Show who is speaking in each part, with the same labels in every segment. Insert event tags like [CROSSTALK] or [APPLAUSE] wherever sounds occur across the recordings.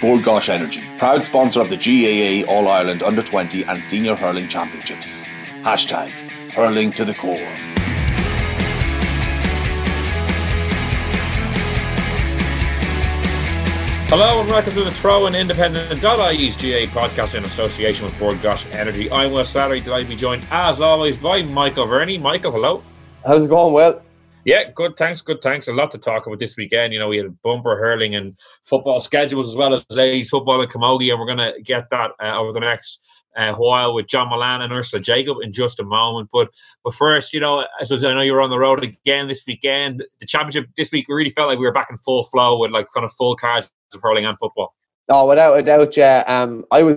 Speaker 1: Bord Gáis Energy, proud sponsor of the GAA All Ireland Under 20 and Senior Hurling Championships. Hashtag hurling to the core.
Speaker 2: Hello and welcome to the Throw-In Independent.ie's GA podcast in association with Bord Gáis Energy. I'm Will Slattery, delighted to be joined as always by Michael Verney. Michael, hello.
Speaker 3: How's it going? Well,
Speaker 2: yeah, good. Thanks. Good. Thanks. A lot to talk about this weekend. You know, we had bumper hurling and football schedules as well as ladies football and Camogie, and we're going to get that uh, over the next uh, while with John Mullane and Ursula Jacob in just a moment. But but first, you know, as I know you were on the road again this weekend. The championship this week, we really felt like we were back in full flow with like kind of full cards of hurling and football.
Speaker 3: Oh, without a doubt, yeah. Um, I was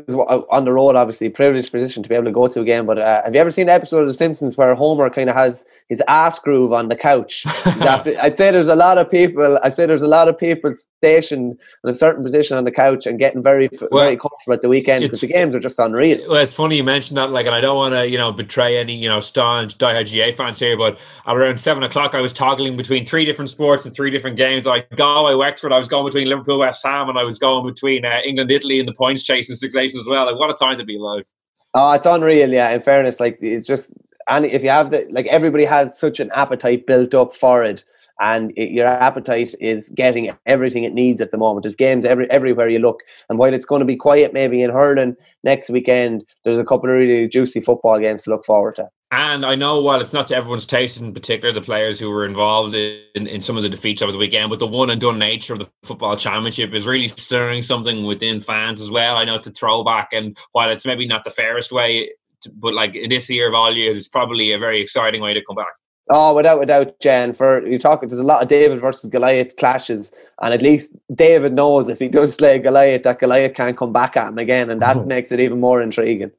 Speaker 3: on the road, obviously, privileged position to be able to go to a game. But uh, have you ever seen an episode of The Simpsons where Homer kind of has his ass groove on the couch? [LAUGHS] after, I'd say there's a lot of people. I'd say there's a lot of people stationed in a certain position on the couch and getting very, well, very comfortable at the weekend because the games are just unreal.
Speaker 2: Well, it's funny you mentioned that. Like, and I don't want to, you know, betray any, you know, staunch diehard GA fans here, but around seven o'clock, I was toggling between three different sports and three different games. Like Galway, Wexford. I was going between Liverpool, West Ham, and I was going between uh, England, Italy in the points chase in Six Nations as well. Like, what a time to be alive.
Speaker 3: Oh, it's unreal. Yeah, in fairness, like it's just and if you have the like everybody has such an appetite built up for it and it, your appetite is getting everything it needs at the moment. There's games every everywhere you look, and while it's going to be quiet maybe in hurling next weekend, there's a couple of really juicy football games to look forward to.
Speaker 2: And I know while it's not to everyone's taste, in particular the players who were involved in, in some of the defeats over the weekend, but the one and done nature of the football championship is really stirring something within fans as well. I know it's a throwback, and while it's maybe not the fairest way, but like this year of all years, it's probably a very exciting way to come back.
Speaker 3: Oh, without without Jen, for you talking, there's a lot of David versus Goliath clashes, and at least David knows if he does slay Goliath, that Goliath can't come back at him again, and that [LAUGHS] makes it even more intriguing.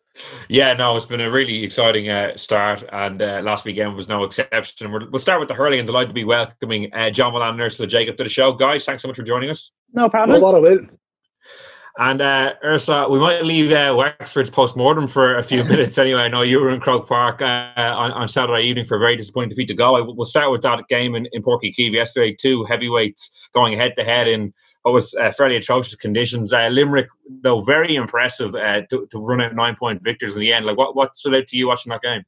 Speaker 2: Yeah, no, it's been a really exciting uh, start, and uh, last weekend was no exception. we will start with the hurling, and delighted to be welcoming uh, John Mullane and Ursula Jacob to the show. Guys, thanks so much for joining us.
Speaker 4: No problem.
Speaker 3: No
Speaker 2: And uh, Ursula, we might leave uh, Wexford's post mortem for a few [LAUGHS] minutes anyway. I know you were in Croke Park uh, on, on, Saturday evening for a very disappointing defeat to go. We'll start with that game in, in Páirc Uí Chaoimh yesterday. Two heavyweights going head to head in what was uh, fairly atrocious conditions. Uh, Limerick, though, very impressive uh, to, to run out nine point victors in the end. Like, what, what stood out to you watching that game?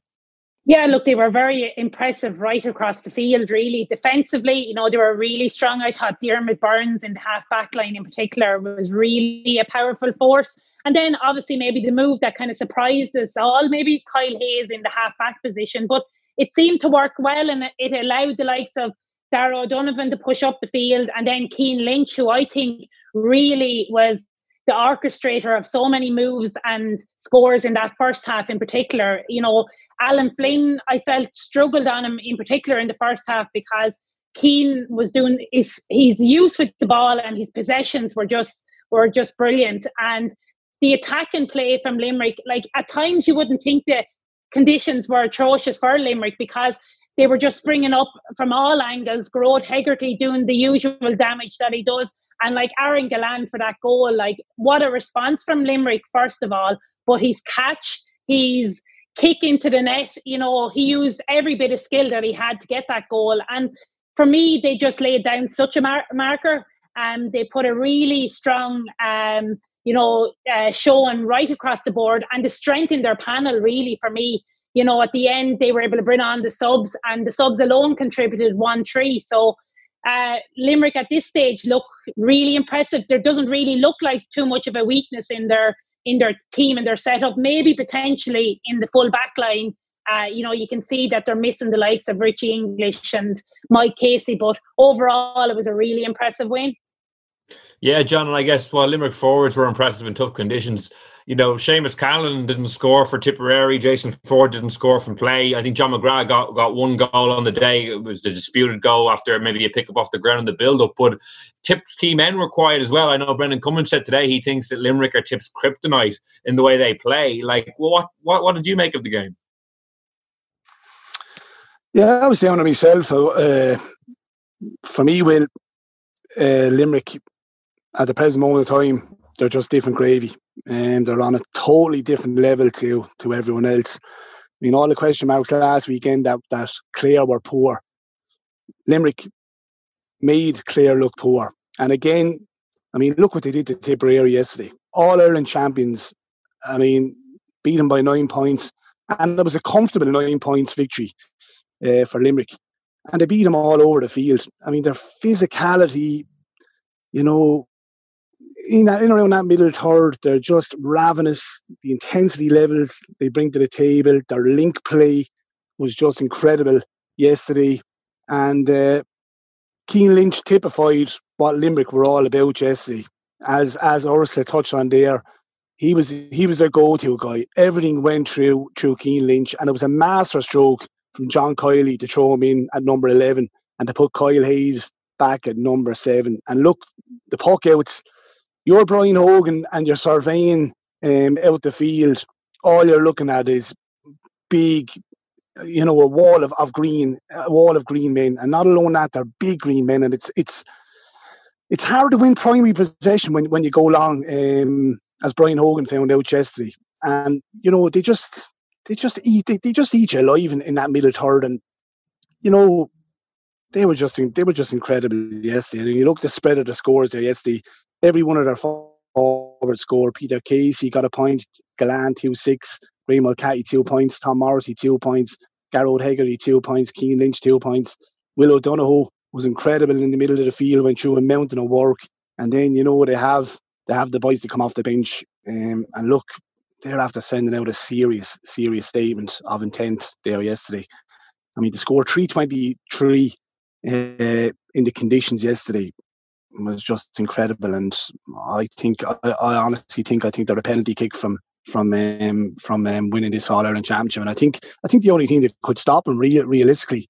Speaker 4: Yeah, look, they were very impressive right across the field, really. Defensively, you know, they were really strong. I thought Diarmaid Byrnes in the half back line in particular was really a powerful force. And then obviously maybe the move that kind of surprised us all, maybe Kyle Hayes in the half back position. But it seemed to work well and it allowed the likes of Darragh O'Donovan to push up the field, and then Cian Lynch, who I think really was the orchestrator of so many moves and scores in that first half in particular. You know, Alan Flynn, I felt struggled on him in particular in the first half because Cian was doing his his use with the ball and his possessions were just were just brilliant. And the attack and play from Limerick, like at times you wouldn't think the conditions were atrocious for Limerick because they were just springing up from all angles. Gearóid Hegarty doing the usual damage that he does. And like Aaron Gillane for that goal, like what a response from Limerick, first of all. But his catch, his kick into the net, you know, he used every bit of skill that he had to get that goal. And for me, they just laid down such a mar- marker. and they put a really strong, um, you know, uh, showing right across the board and the strength in their panel, really, for me you know, at the end they were able to bring on the subs, and the subs alone contributed one three. So uh, Limerick at this stage look really impressive. There doesn't really look like too much of a weakness in their in their team and their setup. Maybe potentially in the full back line. Uh, you know, you can see that they're missing the likes of Richie English and Mike Casey, but overall, it was a really impressive win.
Speaker 2: Yeah, John, and I guess while Limerick forwards were impressive in tough conditions, you know, Seamus Callan didn't score for Tipperary. Jason Forde didn't score from play. I think John McGrath got, got one goal on the day. It was the disputed goal after maybe a pick up off the ground in the build up. But Tip's key men were quiet as well. I know Brendan Cummins said today he thinks that Limerick are Tip's kryptonite in the way they play. Like, what what what did you make of the game?
Speaker 5: Yeah, I was down on myself. Uh, for me, Will, uh, Limerick at the present moment of time, they're just different gravy and they're on a totally different level to to everyone else. I mean, all the question marks last weekend that that Clare were poor. Limerick made Clare look poor, and again, I mean, look what they did to Tipperary yesterday. All Ireland champions. I mean, beat them by nine points, and it was a comfortable nine points victory uh, for Limerick, and they beat them all over the field. I mean, their physicality, you know, in, in around that middle third, they're just ravenous. The intensity levels they bring to the table, their link play was just incredible yesterday. And uh, Cian Lynch typified what Limerick were all about yesterday. As as Ursula touched on there, he was he was their go-to guy. Everything went through through Cian Lynch, and it was a master stroke from John Kiely to throw him in at number eleven and to put Kyle Hayes back at number seven. And look, the puck outs you're Brian Hogan and you're surveying um, out the field, all you're looking at is big, you know, a wall of, of green, a wall of green men, and not alone that, they're big green men, and it's it's it's hard to win primary possession when, when you go long, um, as Brian Hogan found out yesterday. And you know, they just they just eat they, they just eat you alive in, in that middle third, and you know, they were just they were just incredible yesterday. And you look at the spread of the scores there yesterday every one of their forwards scored. Peter Casey got a point, Gillane two six, Ray Mulcahy two points, Tom Morrissey two points, Gearóid Hegarty two points, Cian Lynch two points. Will O'Donoghue was incredible in the middle of the field, went through a mountain of work. And then you know they have they have the boys to come off the bench. Um, and look, they're after sending out a serious, serious statement of intent there yesterday. I mean, to score 323 uh, in the conditions yesterday was just incredible. And I think, I, I honestly think, I think they're a penalty kick from from um, from um, winning this All Ireland Championship. And I think, I think the only thing that could stop them real, realistically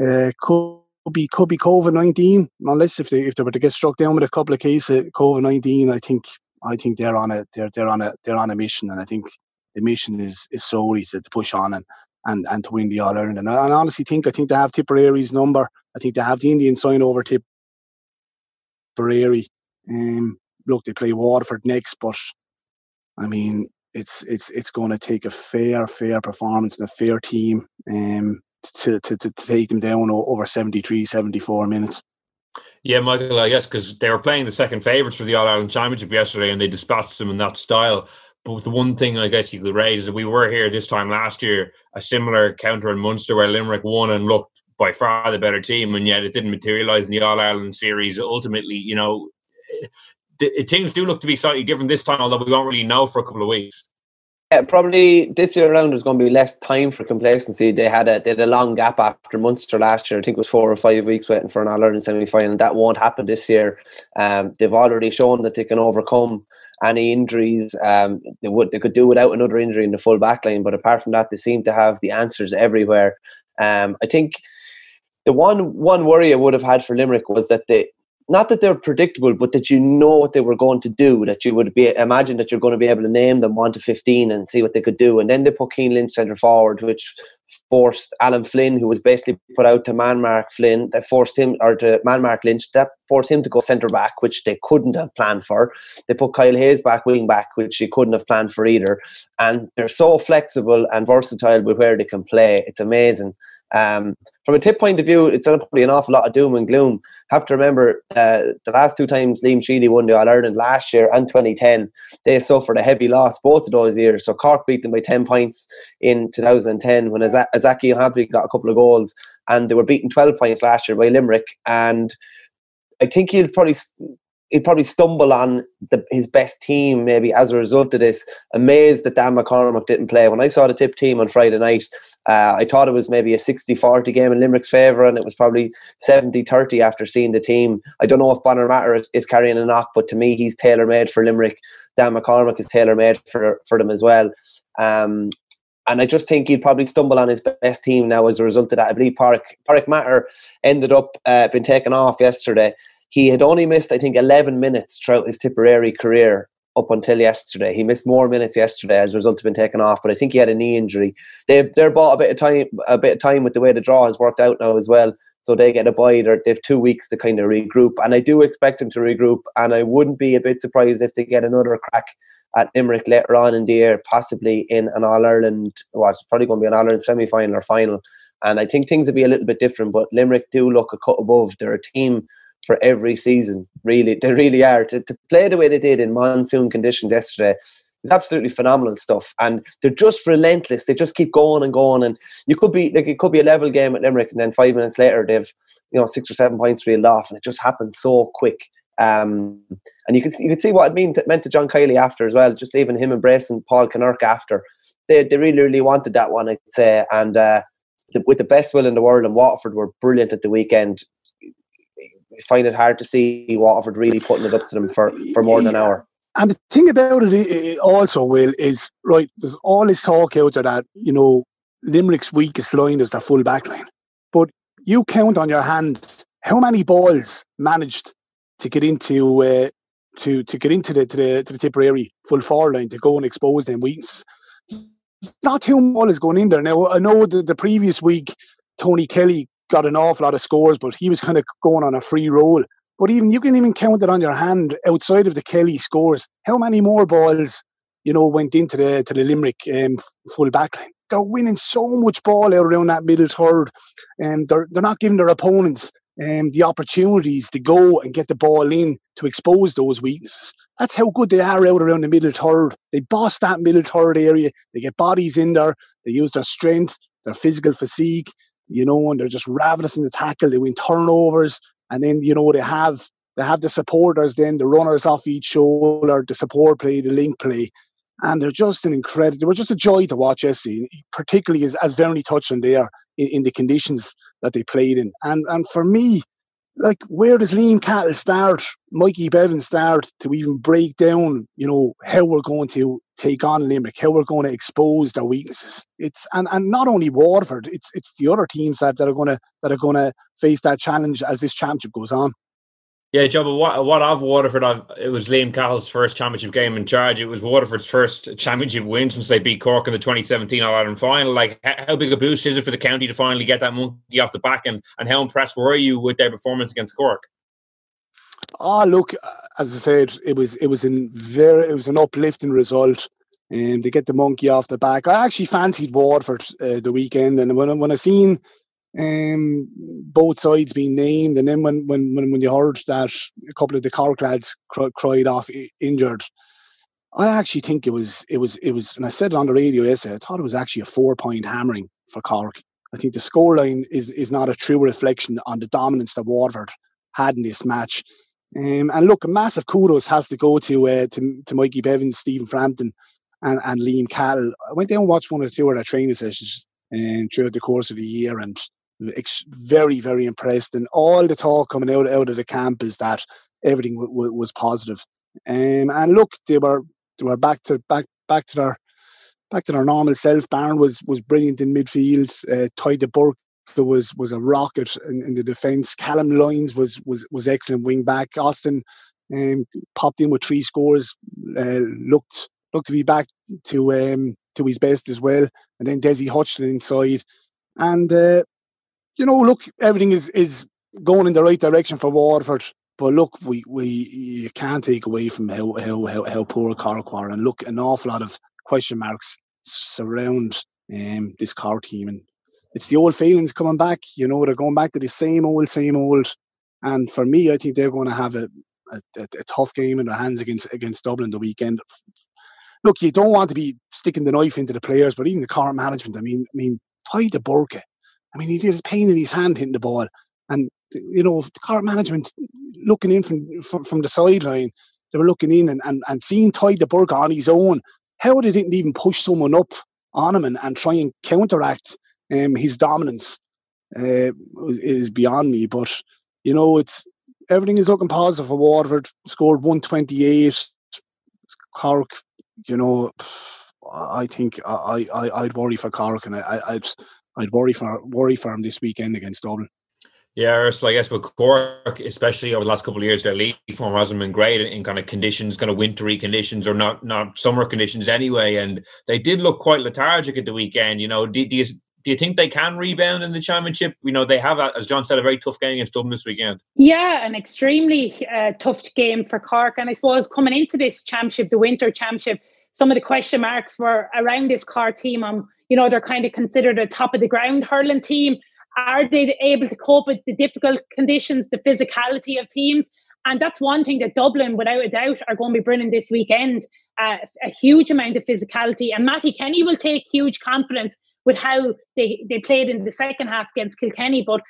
Speaker 5: uh, could be could be COVID nineteen. Unless if they if they were to get struck down with a couple of cases of COVID nineteen, I think I think they're on a they're they're on a they're on a mission, and I think the mission is is solely to, to push on and and and to win the All Ireland. And I, honestly think I think they have Tipperary's number. I think they have the Indian sign over Tip Tipperary. Um, look, they play Waterford next, but I mean, it's it's it's going to take a fair, fair performance and a fair team um, to, to, to take them down over 73, 74 minutes.
Speaker 2: Yeah, Michael, I guess because they were playing the second favourites for the All Ireland Championship yesterday and they dispatched them in that style. But the one thing I guess you could raise is that we were here this time last year, a similar counter in Munster where Limerick won and looked by far the better team, and yet it didn't materialise in the All Ireland series. Ultimately, you know, things do look to be slightly different this time, although we won't really know for a couple of weeks.
Speaker 3: Yeah, probably this year around there's going to be less time for complacency. They had a they had a long gap after Munster last year. I think it was four or five weeks waiting for an All Ireland semi final. That won't happen this year. Um, they've already shown that they can overcome any injuries. Um, they would they could do without another injury in the full back line, but apart from that, they seem to have the answers everywhere. Um, I think the one one worry I would have had for Limerick was that they not that they're predictable, but that you know what they were going to do. That you would be imagine that you're going to be able to name them one to fifteen and see what they could do. And then they put Cian Lynch centre forward, which forced Alan Flynn, who was basically put out to man mark Flynn, that forced him or to man mark Lynch, that forced him to go centre back, which they couldn't have planned for. They put Kyle Hayes back wing back, which they couldn't have planned for either. And they're so flexible and versatile with where they can play. It's amazing. Um, from a tip point of view, it's probably an awful lot of doom and gloom. Have to remember uh, the last two times Liam Sheedy won the All Ireland last year and 2010, they suffered a heavy loss both of those years. So Cork beat them by 10 points in 2010 when Aisake Ó hAilpín got a couple of goals, and they were beaten 12 points last year by Limerick. And I think he'll probably he'd probably stumble on the, his best team maybe as a result of this. Amazed that Dan McCormack didn't play. When I saw the tip team on Friday night, uh, I thought it was maybe a 60 40 game in Limerick's favour, and it was probably 70 30 after seeing the team. I don't know if Bonner Maher is, is carrying a knock, but to me, he's tailor made for Limerick. Dan McCormack is tailor made for, for them as well. Um, and I just think he'd probably stumble on his best team now as a result of that. I believe Park Park Maher ended up uh, being taken off yesterday he had only missed, I think, 11 minutes throughout his Tipperary career up until yesterday. He missed more minutes yesterday as a result of being taken off, but I think he had a knee injury. They've they're bought a bit of time a bit of time with the way the draw has worked out now as well. So they get a bye. Or they've two weeks to kind of regroup, and I do expect them to regroup. And I wouldn't be a bit surprised if they get another crack at Limerick later on in the year, possibly in an All Ireland. Well, it's probably going to be an All Ireland semi final or final. And I think things will be a little bit different. But Limerick do look a cut above. They're a team for every season. Really, they really are. To, to play the way they did in monsoon conditions yesterday is absolutely phenomenal stuff. And they're just relentless. They just keep going and going. And you could be like it could be a level game at Limerick, and then five minutes later they've you know six or seven points reeled off, and it just happens so quick. Um, and you can you can see what it mean to, meant to John Kiely after as well. Just even him embracing Paul Kinnerk after they they really really wanted that one, I'd say. And uh, the, with the best will in the world, and Waterford were brilliant at the weekend find it hard to see Waterford really putting it up to them for, for more than an hour.
Speaker 5: And the thing about it also, Will, is right, there's all this talk out there that, you know, Limerick's weakest line is their full back line. But you count on your hand how many balls managed to get into uh, to to get into the to the, to the Tipperary full forward line to go and expose them weaknesses. Not too much is going in there. Now I know the, the previous week Tony Kelly got an awful lot of scores, but he was kind of going on a free roll. But even you can even count it on your hand outside of the Kelly scores. How many more balls, you know, went into the to the Limerick um, full backline? They're winning so much ball out around that middle third, and they're they're not giving their opponents um, the opportunities to go and get the ball in to expose those weaknesses. That's how good they are out around the middle third. They boss that middle third area. They get bodies in there. They use their strength, their physical physique, you know, and they're just ravenous in the tackle. They win turnovers, and then you know they have they have the supporters, then the runners off each shoulder, the support play, the link play, and they're just an incredible. They were just a joy to watch. Jesse, particularly as as touched on there in, in the conditions that they played in, and and for me, like where does Liam Cahill start, Mikey Bevans start to even break down, you know, how we're going to take on Limerick, how we're going to expose their weaknesses. It's and, and not only Waterford, it's it's the other teams that, that are gonna that are gonna face that challenge as this championship goes on.
Speaker 2: Yeah, Joe, what, what of Waterford, I've, it was Liam Cahill's first championship game in charge. It was Waterford's first championship win since they beat Cork in the 2017 All Ireland final. Like, how big a boost is it for the county to finally get that monkey off the back? And, and how impressed were you with their performance against Cork?
Speaker 5: Oh, look, as I said, it was it was in very it was an uplifting result and um, they get the monkey off the back. I actually fancied Waterford uh, the weekend, and when when I seen um, both sides being named, and then when when when, when you heard that a couple of the Cork lads cr- cried off injured, I actually think it was it was it was, and I said it on the radio yesterday. I thought it was actually a four point hammering for Cork. I think the scoreline is is not a true reflection on the dominance that Waterford had in this match. Um, and look, a massive kudos has to go to uh, to, to Mikey Bevans, Stephen Frampton, and, and Liam Cahill. I went down and watched one or two of their training sessions um, throughout the course of the year and ex- very, very impressed. And all the talk coming out, out of the camp is that everything w- w- was positive. Um, and look, they were they were back to back back to their back to their normal self. Barron was was brilliant in midfield. Uh, Tadhg Burke was was a rocket in, in the defence. Calum Lyons was was was excellent wing back. Austin um, popped in with three scores. Uh, looked looked to be back to um, to his best as well. And then Desi Hutchinson inside, and uh, you know, look, everything is is going in the right direction for Waterford. But look, we, we you can't take away from how how how, how poor Cork were, and look, an awful lot of question marks surround um, this car team, and it's the old feelings coming back. You know, they're going back to the same old, same old. And for me, I think they're going to have a, a, a tough game in their hands against against Dublin the weekend look, you don't want to be sticking the knife into the players, but even the current management. I mean, I mean, Tadhg Burke. I mean, he did his pain in his hand hitting the ball. And you know, the car management looking in from from, from the sideline, they were looking in and, and, and seeing Tadhg de on his own. How they didn't even push someone up on him and, and try and counteract um, his dominance uh, is beyond me. But you know, it's everything is looking positive for Waterford. Scored one twenty eight. Cork, you know, I think I, I I'd worry for Cork, and I, I'd I'd worry for worry for him this weekend against Dublin.
Speaker 2: Yeah, so I guess with Cork, especially over the last couple of years, their league form hasn't been great in kind of conditions, kind of wintry conditions or not not summer conditions anyway. And they did look quite lethargic at the weekend. You know, do, do you do you think they can rebound in the championship? You know, they have, as John said, a very tough game against Dublin this weekend.
Speaker 4: Yeah, an extremely uh, tough game for Cork. And I suppose coming into this championship, the winter championship, some of the question marks were around this Cork team. Um, you know, they're kind of considered a top of the ground hurling team are they able to cope with the difficult conditions, the physicality of teams? And that's one thing that Dublin, without a doubt, are going to be bringing this weekend uh, a huge amount of physicality. And Mattie Kenny will take huge confidence with how they, they played in the second half against Kilkenny. But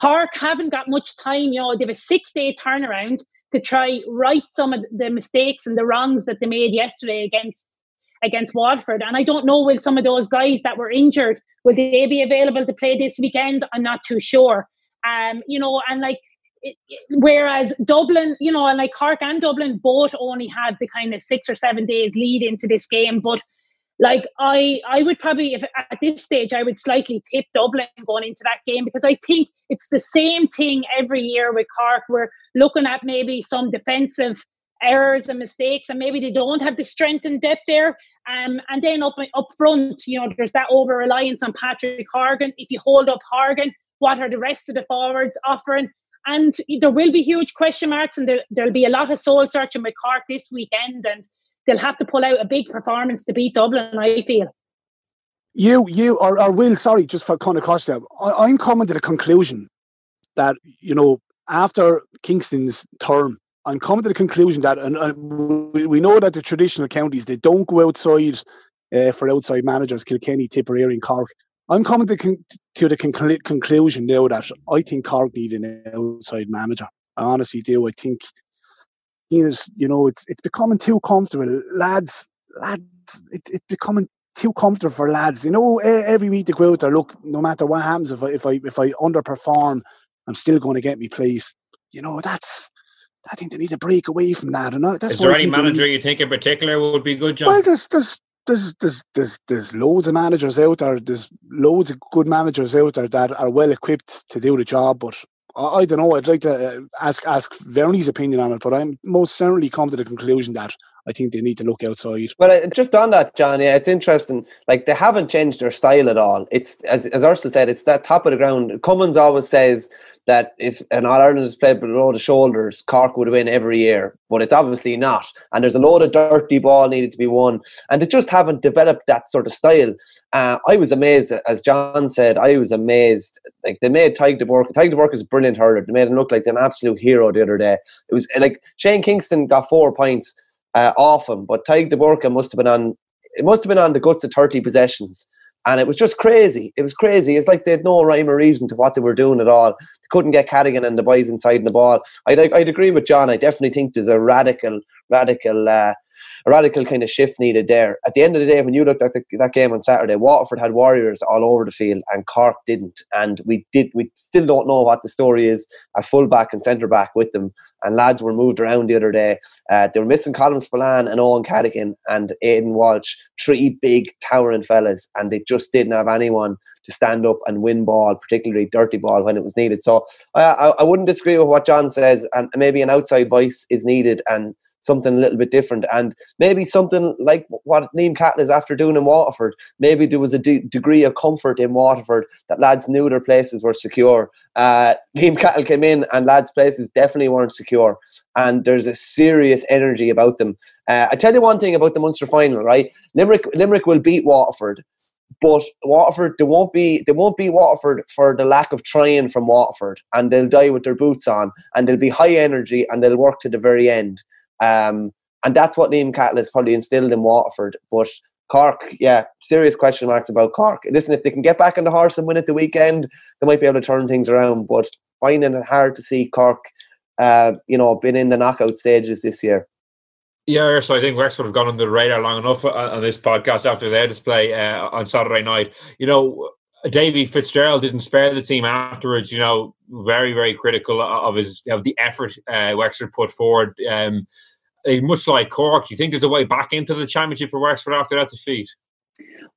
Speaker 4: Cork haven't got much time. You know, they have a six day turnaround to try right some of the mistakes and the wrongs that they made yesterday against against Waterford. And I don't know will some of those guys that were injured will they be available to play this weekend? I'm not too sure. Um, you know, and like whereas Dublin, you know, and like Cork and Dublin both only had the kind of six or seven days lead into this game, but like I I would probably if at this stage I would slightly tip Dublin going into that game because I think it's the same thing every year with Cork. We're looking at maybe some defensive errors and mistakes, and maybe they don't have the strength and depth there. Um, and then up up front, you know, there's that over reliance on Patrick Horgan. If you hold up Horgan, what are the rest of the forwards offering? And there will be huge question marks, and there, there'll be a lot of soul searching with Cork this weekend, and they'll have to pull out a big performance to beat Dublin. I feel.
Speaker 5: You, you, or, or Will, sorry, just for kind of I'm coming to the conclusion that you know after Kingston's term I'm coming to the conclusion that, and, we, we know that the traditional counties they don't go outside uh, for outside managers, Kilkenny, Tipperary, and Cork. I'm coming to, con- to the con- conclusion now that I think Cork need an outside manager. I honestly do. I think you know it's it's becoming too comfortable, lads. Lads, it, it's becoming too comfortable for lads. You know, every week they go out there. Look, no matter what happens, if I if I if I underperform, I'm still going to get me place. You know, that's I think they need to break away from that. And that's
Speaker 2: is there any manager you think in particular would be good, John?
Speaker 5: Well, there's there's there's there's there's there's loads of managers out there. There's loads of good managers out there that are well equipped to do the job. But I, I don't know. I'd like to uh, ask ask Verney's opinion on it. But I'm most certainly come to the conclusion that I think they need to look outside.
Speaker 3: Well, just on that, John, yeah, it's interesting. Like they haven't changed their style at all. It's as as Ursula said, it's that top of the ground. Cummins always says that if an All Ireland is played below the shoulders, Cork would win every year, but it's obviously not. And there's a load of dirty ball needed to be won, and they just haven't developed that sort of style. Uh, I was amazed, as John said, I was amazed. Like they made Tadhg de Búrca. Tadhg de Búrca is a brilliant hurler. They made him look like an absolute hero the other day. It was like Shane Kingston got four points uh, off him, but Tadhg de Búrca must have been on. It must have been on the guts of thirty possessions and it was just crazy. It was crazy. It's like they had no rhyme or reason to what they were doing at all. They couldn't get Cadogan and the boys inside in the ball. I'd, I'd agree with John. I definitely think there's a radical, radical uh, a radical kind of shift needed there. At the end of the day, when you looked at the, that game on Saturday, Waterford had warriors all over the field, and Cork didn't. And we did. We still don't know what the story is at fullback and centre back with them. And lads were moved around the other day. Uh, they were missing Colm Spillane and Eoin Cadogan and Aidan Walsh, three big towering fellas, and they just didn't have anyone to stand up and win ball, particularly dirty ball when it was needed. So I, I wouldn't disagree with what John says, and maybe an outside voice is needed. And something a little bit different. And maybe something like what Liam Cahill is after doing in Waterford. Maybe there was a de- degree of comfort in Waterford that lads knew their places were secure. Uh, Liam Cahill came in and lads' places definitely weren't secure. And there's a serious energy about them. Uh, I tell you one thing about the Munster final, right? Limerick, Limerick will beat Waterford, but Waterford, they won't be they won't be Waterford for the lack of trying from Waterford, and they'll die with their boots on, and they'll be high energy, and they'll work to the very end. Um, and that's what Liam has probably instilled in Waterford. But Cork, yeah, serious question marks about Cork. Listen, if they can get back on the horse and win at the weekend, they might be able to turn things around. But finding it hard to see Cork, uh, you know, been in the knockout stages this year.
Speaker 2: Yeah, so I think Wexford have gone under the radar long enough on this podcast after their display uh, on Saturday night. You know, Davy Fitzgerald didn't spare the team afterwards. You know, very very critical of his of the effort uh, Wexford put forward. Um, much like Cork, do you think there's a way back into the championship for Wexford after that defeat?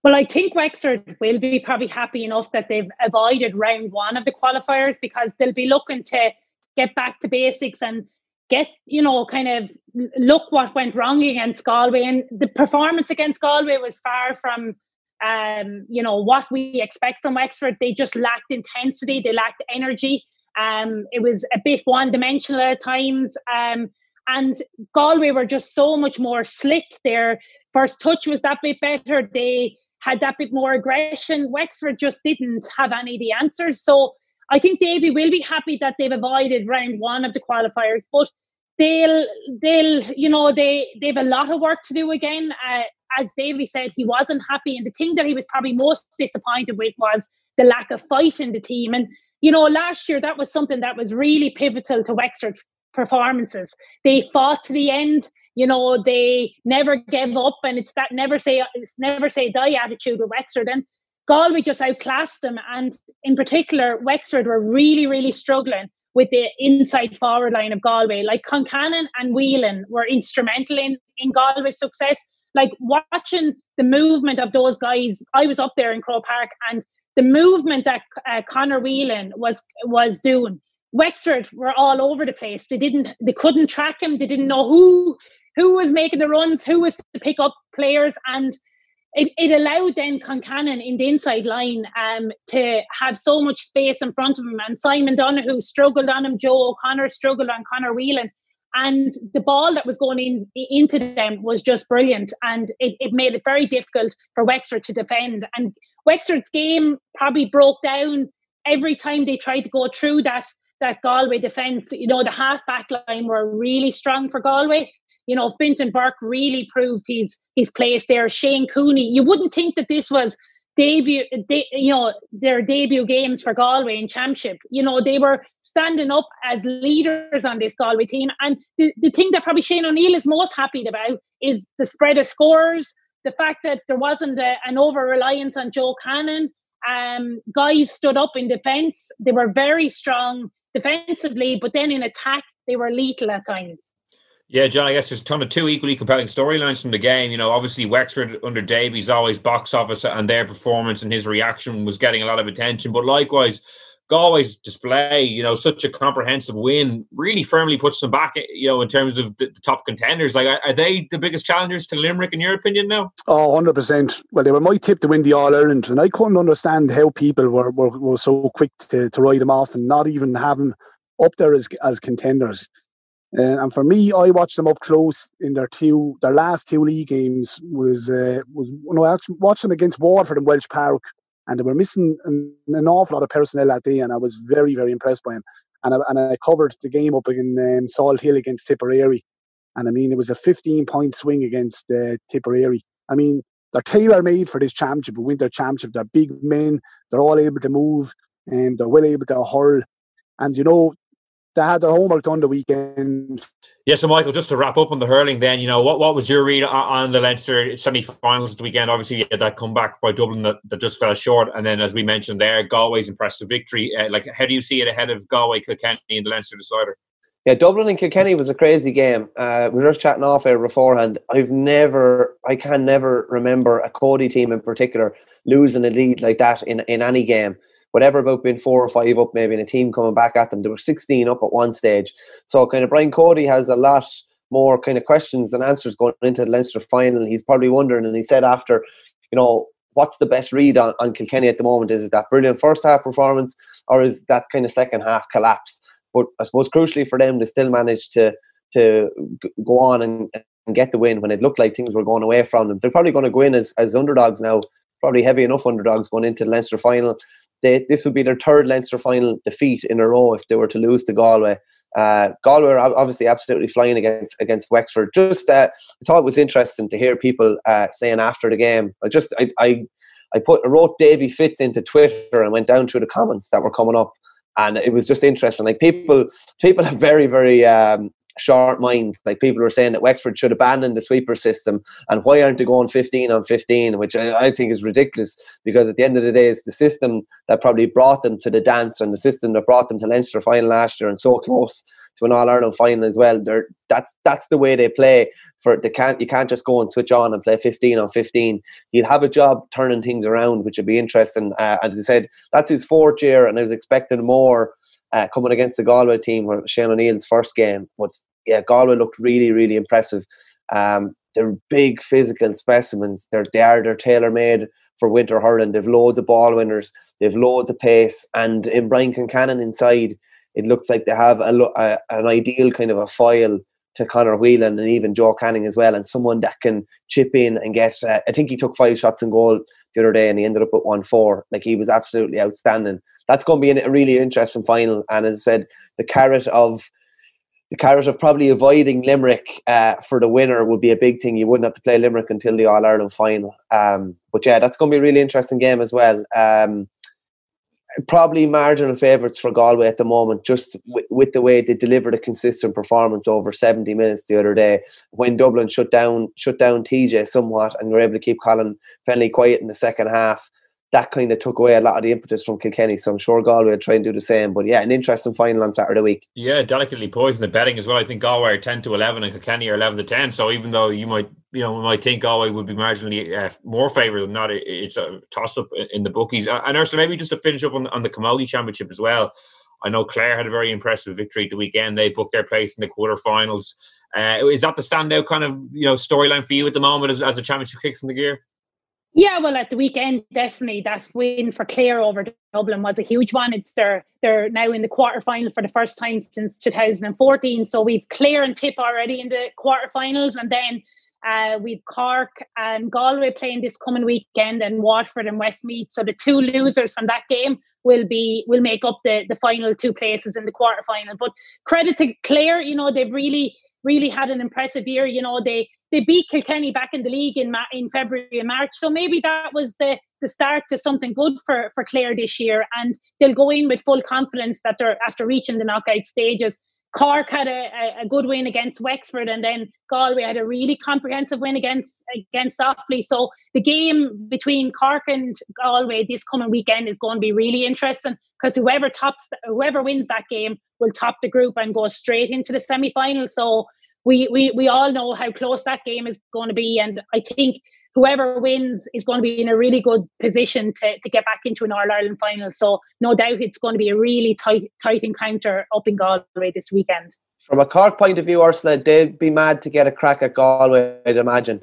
Speaker 4: Well, I think Wexford will be probably happy enough that they've avoided round one of the qualifiers because they'll be looking to get back to basics and get, you know, kind of look what went wrong against Galway. And the performance against Galway was far from, um, you know, what we expect from Wexford. They just lacked intensity, they lacked energy. Um, it was a bit one dimensional at times. Um, and Galway were just so much more slick. Their first touch was that bit better. They had that bit more aggression. Wexford just didn't have any of the answers. So I think Davy will be happy that they've avoided round one of the qualifiers, but they'll they'll you know they they've a lot of work to do again. Uh, as Davy said, he wasn't happy, and the thing that he was probably most disappointed with was the lack of fight in the team. And you know, last year that was something that was really pivotal to Wexford performances. They fought to the end. You know, they never gave up, and it's that never say it's never say die attitude with Wexford. And Galway just outclassed them. And in particular, Wexford were really, really struggling with the inside forward line of Galway. Like Concannon and Whelan were instrumental in, in Galway's success. Like watching the movement of those guys, I was up there in Croke Park and the movement that uh, Conor Whelan was was doing. Wexford were all over the place. They didn't, they couldn't track him. They didn't know who who was making the runs, who was to pick up players, and it, it allowed then Concannon in the inside line um, to have so much space in front of him. And Simon Donohoe struggled on him, Joe O'Connor struggled on Conor Whelan. And the ball that was going in into them was just brilliant. And it, it made it very difficult for Wexford to defend. And Wexford's game probably broke down every time they tried to go through that that Galway defence. You know, the half back line were really strong for Galway you know, Fintan Burke really proved his his place there. Shane Cooney, you wouldn't think that this was debut, de, you know, their debut games for Galway in Championship. You know, they were standing up as leaders on this Galway team. And the, the thing that probably Shane O'Neill is most happy about is the spread of scores, the fact that there wasn't a, an over reliance on Joe Canning. Um, guys stood up in defence. They were very strong defensively, but then in attack, they were lethal at times.
Speaker 2: Yeah, John, I guess there's a ton of two equally compelling storylines from the game. You know, obviously Wexford under Davy's always box office and their performance and his reaction was getting a lot of attention. But likewise, Galway's display, you know, such a comprehensive win really firmly puts them back, you know, in terms of the, top contenders. Like, are they the biggest challengers to Limerick, in your opinion, now?
Speaker 5: Oh, 100%. Well, they were my tip to win the All Ireland, and I couldn't understand how people were, were, were so quick to, to write them off and not even having up there as, as contenders. Uh, and for me, I watched them up close in their two, their last two league games. Was uh, was know, I watched them against Waterford in Walsh Park, and they were missing an, an, awful lot of personnel that day, and I was very very impressed by them. And I, and I covered the game up in um, Salthill against Tipperary, and I mean it was a 15 point swing against uh, Tipperary. I mean they're tailor made for this championship, winter championship. They're big men, they're all able to move, and they're well able to hurl. And you know, they had their homework done the weekend.
Speaker 2: Yeah, so Michael, just to wrap up on the hurling, then you know what what was your read on, the Leinster semi-finals the weekend? Obviously, you had that comeback by Dublin that, that just fell short, and then as we mentioned there, Galway's impressive victory. Uh, like, how do you see it ahead of Galway, Kilkenny, and the Leinster decider?
Speaker 3: Yeah, Dublin and Kilkenny was a crazy game. Uh, we were just chatting off air beforehand. I've never, I can never remember a Cody team in particular losing a lead like that in in any game whatever about being four or five up, maybe, in a team coming back at them. They were 16 up at one stage. So, kind of, Brian Cody has a lot more kind of questions and answers going into the Leinster final. He's probably wondering, and he said after, you know, what's the best read on, on Kilkenny at the moment? Is it that brilliant first half performance, or is that kind of second half collapse? But I suppose crucially for them, they still managed to to go on and, and get the win when it looked like things were going away from them. They're probably going to go in as, as underdogs now, probably heavy enough underdogs going into the Leinster final they, this would be their third Leinster final defeat in a row if they were to lose to Galway. Uh, Galway are obviously absolutely flying against against Wexford. Just uh, I thought it was interesting to hear people uh, saying after the game. I just I, I I put wrote Davy Fitz into Twitter and went down through the comments that were coming up. and it was just interesting. Like people, people are very, very um, short minds. Like people were saying that Wexford should abandon the sweeper system, and why aren't they going 15 on 15? Which I, I, think is ridiculous because at the end of the day, it's the system that probably brought them to the dance and the system that brought them to Leinster final last year and so close to an All Ireland final as well. They're, that's that's the way they play. For they can't you can't just go and switch on and play 15 on 15. He'll have a job turning things around, which would be interesting. Uh, as I said, that's his fourth year, and I was expecting more uh, coming against the Galway team, where Shane O'Neill's first game. But yeah, Galway looked really, really impressive. Um, they're big physical specimens. They're they are they're tailor made for winter hurling. They've loads of ball winners. They've loads of pace, and in Brian Concannon inside, it looks like they have a, a an ideal kind of a foil to Conor Whelan and even Joe Canning as well, and someone that can chip in and get. Uh, I think he took five shots and goal the other day, and he ended up at one four. Like he was absolutely outstanding that's going to be a really interesting final. And as I said, the carrot of the carrot of probably avoiding Limerick uh, for the winner would be a big thing. You wouldn't have to play Limerick until the All Ireland final. Um, but yeah, that's going to be a really interesting game as well. Um, probably marginal favourites for Galway at the moment, just w- with the way they delivered a consistent performance over 70 minutes the other day. When Dublin shut down shut down TJ somewhat and were able to keep Colin Fennelly quiet in the second half, that kind of took away a lot of the impetus from Kilkenny. So I'm sure Galway will try and do the same. But yeah, an interesting final on Saturday week.
Speaker 2: Yeah, delicately poisoned the betting as well. I think Galway are 10 to 11 and Kilkenny are 11 to 10. So even though you might, you know, we might think Galway would be marginally uh, more favoured than that, it's a toss up in the bookies. And Ursula, maybe just to finish up on, on the Camogie Championship as well. I know Clare had a very impressive victory the weekend. They booked their place in the quarterfinals. Uh, is that the standout kind of you know storyline for you at the moment as, as the championship kicks in the gear?
Speaker 4: Yeah, well, at the weekend, definitely that win for Clare over Dublin was a huge one. It's they're they're now in the quarterfinal for the first time since 2014. So we've Clare and Tip already in the quarterfinals, and then uh, we've Cork and Galway playing this coming weekend, and Waterford and Westmeath. So the two losers from that game will be will make up the the final two places in the quarterfinal. But credit to Clare, you know they've really really had an impressive year. You know they they beat Kilkenny back in the league in in February and March. So maybe that was the the start to something good for for Clare this year, and they'll go in with full confidence that they're after reaching the knockout stages. Cork had a, a good win against Wexford, and then Galway had a really comprehensive win against against Offaly. So the game between Cork and Galway this coming weekend is going to be really interesting because whoever tops whoever wins that game will top the group and go straight into the semi final. So we, we we all know how close that game is going to be, and I think whoever wins is going to be in a really good position to, to get back into an All Ireland final. So no doubt it's going to be a really tight tight encounter up in Galway this weekend.
Speaker 3: From a Cork point of view, Ursula, they'd be mad to get a crack at Galway, I'd imagine.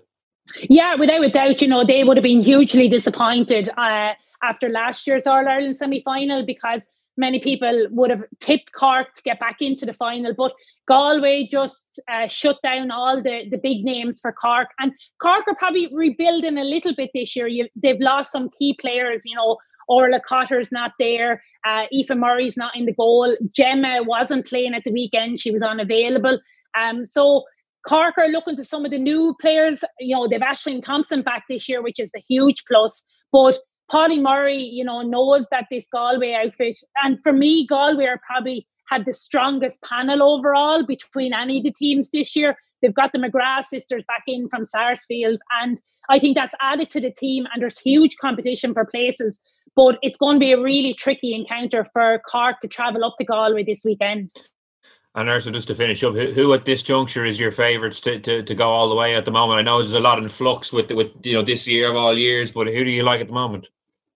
Speaker 4: Yeah, without a doubt, you know, they would have been hugely disappointed uh, after last year's All Ireland semi final because many people would have tipped Cork to get back into the final, but Galway just uh, shut down all the, the big names for Cork. And Cork are probably rebuilding a little bit this year. You, they've lost some key players, you know. Orla Cotter's not there. Uh, Aoife Murray's not in the goal. Gemma wasn't playing at the weekend. She was unavailable. Um, so Cork are looking to some of the new players. You know, they've Ashling Thompson back this year, which is a huge plus. But Paudie Murray, you know, knows that this Galway outfit, and for me, Galway are probably had the strongest panel overall between any of the teams this year. They've got the McGrath sisters back in from Sarsfields, and I think that's added to the team. And there's huge competition for places, but it's going to be a really tricky encounter for Cork to travel up to Galway this weekend.
Speaker 2: And also, just to finish up, who, who at this juncture is your favourites to, to, to go all the way at the moment? I know there's a lot in flux with with you know this year of all years, but who do you like at the moment?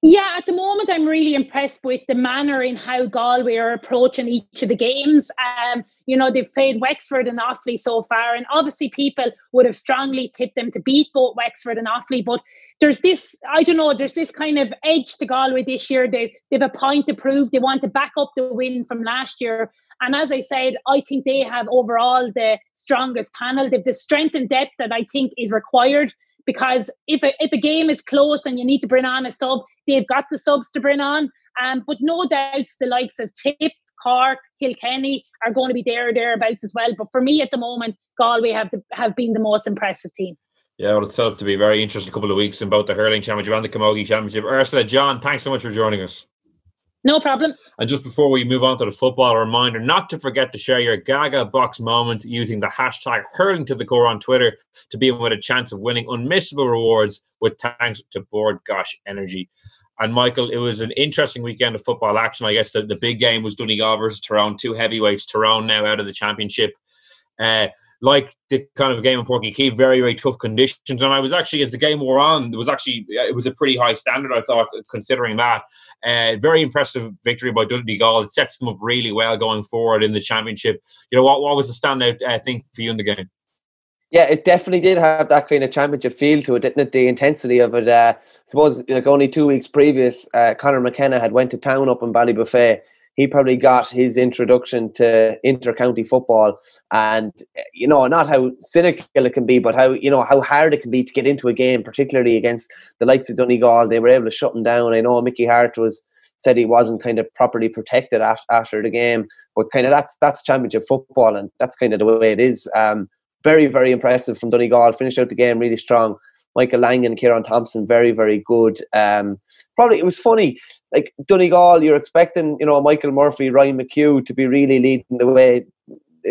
Speaker 4: Yeah, at the moment, I'm really impressed with the manner in how Galway are approaching each of the games. Um, you know, they've played Wexford and Offaly so far, and obviously people would have strongly tipped them to beat both Wexford and Offaly. But there's this, I don't know, there's this kind of edge to Galway this year. They they've a point to prove. They want to back up the win from last year. And as I said, I think they have overall the strongest panel. They've the strength and depth that I think is required because if a, if a game is close and you need to bring on a sub, they've got the subs to bring on. Um, but no doubts the likes of Tip, Cork, Kilkenny are going to be there or thereabouts as well. But for me at the moment, Galway have the, have been the most impressive team.
Speaker 2: Yeah, well, it's set up to be a very interesting couple of weeks in both the hurling championship and the Camogie championship. Ursula, John, thanks so much for joining us.
Speaker 4: No problem.
Speaker 2: And just before we move on to the football, a reminder not to forget to share your Gaga Box moment using the hashtag hurling to the core on Twitter to be in with a chance of winning unmissable rewards with thanks to Bord Gáis Energy. And Michael, it was an interesting weekend of football action. I guess the, the big game was Donegal versus Tyrone, two heavyweights. Tyrone now out of the championship. Uh, like the kind of game in Porky Key, very, very tough conditions. And I was actually, as the game wore on, it was actually, it was a pretty high standard, I thought, considering that. Uh, very impressive victory by Donegal. It sets them up really well going forward in the championship. You know, what, what was the standout uh, thing for you in the game?
Speaker 3: Yeah, it definitely did have that kind of championship feel to it, didn't it? The intensity of it. Uh, I suppose like only two weeks previous, uh, Conor McKenna had went to town up in Ballybofey he probably got his introduction to inter-county football and you know not how cynical it can be but how you know how hard it can be to get into a game particularly against the likes of Donegal. They were able to shut him down. I know Mickey Harte was said he wasn't kind of properly protected after, after the game but kind of that's that's championship football and that's kind of the way it is. Um, very very impressive from Donegal. Finished out the game really strong Michael Langan, and Ciaran Thompson, very, very good. Um, probably it was funny like Donegal, you're expecting, you know, Michael Murphy, Ryan McHugh to be really leading the way.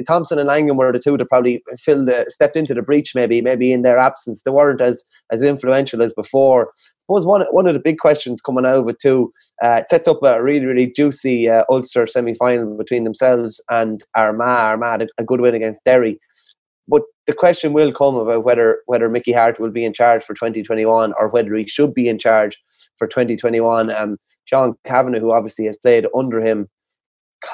Speaker 3: Thompson and Langan were the two that probably filled the, stepped into the breach maybe maybe in their absence they weren't as as influential as before. I suppose one one of the big questions coming it too uh, it sets up a really really juicy uh, Ulster semi final between themselves and Armagh. Armagh had a good win against Derry, the question will come about whether whether Mickey Harte will be in charge for 2021 or whether he should be in charge for 2021. Um, Sean Cavanagh, who obviously has played under him,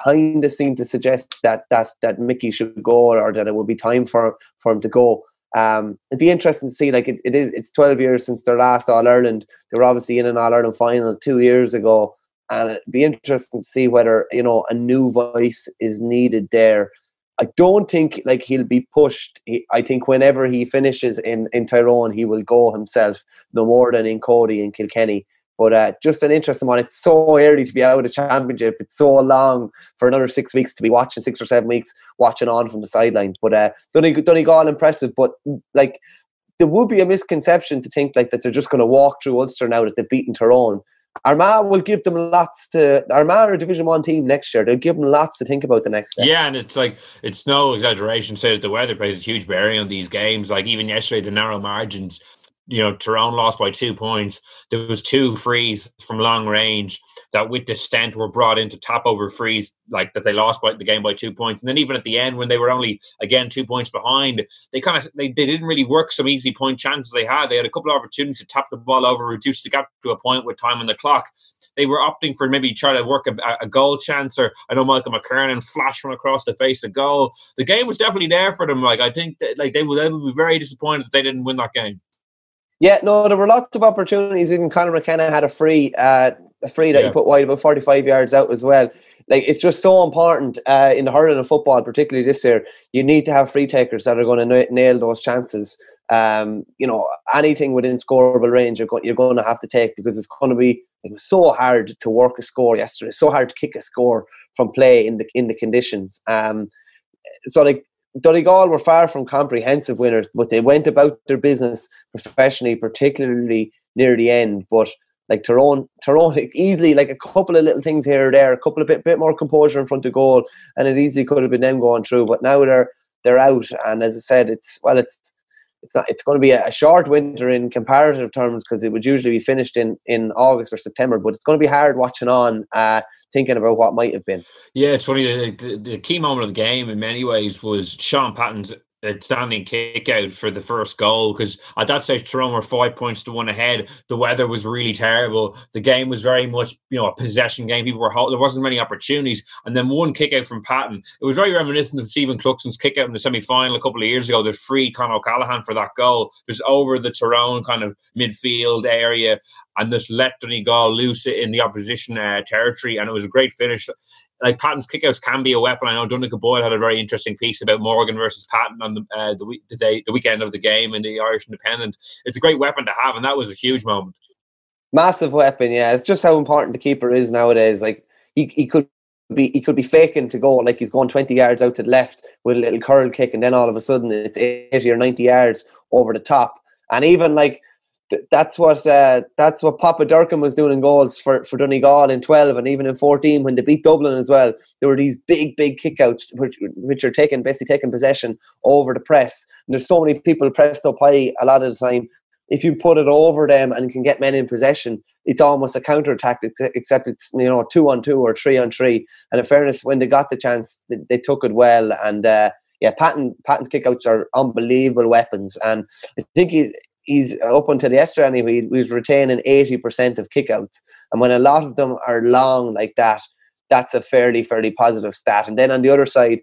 Speaker 3: kind of seemed to suggest that that that Mickey should go or that it would be time for for him to go. Um, it'd be interesting to see. Like it, it is, it's 12 years since their last All Ireland. They were obviously in an All Ireland final two years ago, and it'd be interesting to see whether you know a new voice is needed there. I don't think like he'll be pushed. He, I think whenever he finishes in in Tyrone, he will go himself, no more than in Cody and Kilkenny. But uh, just an interesting one. It's so early to be out of championship. It's so long for another six weeks to be watching, six or seven weeks watching on from the sidelines. But uh, Donegal, Donegal impressive. But like, there would be a misconception to think like that they're just going to walk through Ulster now that they've beaten Tyrone. Armagh will give them lots to Armagh are a Division One team next year. They'll give them lots to think about the next
Speaker 2: day. Yeah, and it's like it's no exaggeration to say that the weather plays a huge bearing on these games. Like even yesterday, the narrow margins you know, Tyrone lost by two points. There was two frees from long range that, with the stent, were brought into top over frees, like that they lost by the game by two points. And then even at the end, when they were only again two points behind, they kind of they, they didn't really work some easy point chances they had. They had a couple of opportunities to tap the ball over, reduce the gap to a point with time on the clock. They were opting for maybe try to work a, a goal chance, or I know Michael McKernan flashed from across the face a goal. The game was definitely there for them. Like I think that, like they would, they would be very disappointed that they didn't win that game.
Speaker 3: Yeah, no, there were lots of opportunities. Even Conor McKenna had a free, uh, a free that yeah. he put wide about forty-five yards out as well. Like it's just so important uh, in the hurling of football, particularly this year. You need to have free takers that are going to nail those chances. Um, you know, anything within scoreable range, you're, go- you're going to have to take because it's going to be. It was so hard to work a score yesterday. So hard to kick a score from play in the in the conditions. Um, so like Donegal were far from comprehensive winners, but they went about their business professionally, particularly near the end. But like Tyrone, Tyrone easily like a couple of little things here or there, a couple of bit bit more composure in front of goal, and it easily could have been them going through. But now they're they're out, and as I said, it's well, it's it's not it's going to be a, short winter in comparative terms because it would usually be finished in in August or September. But it's going to be hard watching on. Uh, thinking about what might have been.
Speaker 2: Yeah, it's funny. The, the, the, key moment of the game, in many ways, was Shaun Patton's standing kick out for the first goal because at that stage Tyrone were five points to one ahead. The weather was really terrible. The game was very much you know a possession game. People were there wasn't many opportunities, and then one kick out from Patton. It was very reminiscent of Stephen Cluxton's kick out in the semi final a couple of years ago. The free Con O'Callaghan for that goal was over the Tyrone kind of midfield area and just let Donegal loose in the opposition uh, territory, and it was a great finish like Patton's kickouts can be a weapon. I know Donnchadh Boyle had a very interesting piece about Morgan versus Patton on the uh, the, week, the day the weekend of the game in the Irish Independent. It's a great weapon to have, and that was a huge moment.
Speaker 3: Massive weapon, yeah. It's just how important the keeper is nowadays. Like he, he could be he could be faking to go like he's going 20 yards out to the left with a little curl kick and then all of a sudden it's 80 or 90 yards over the top and even like that's what uh, that's what Papa Durcan was doing in goals for, for Donegal in 12 and even in 14 when they beat Dublin as well. There were these big, big kickouts which, which are taking basically taking possession over the press. And there's so many people pressed up high a lot of the time. If you put it over them and can get men in possession, it's almost a counter tactic, except it's you know two on two or three on three. And in fairness, when they got the chance, they, they took it well. And uh, yeah, Patton Patton's kickouts are unbelievable weapons. And I think he, he's up until yesterday anyway, he was retaining 80% of kickouts. And when a lot of them are long like that, that's a fairly, fairly positive stat. And then on the other side,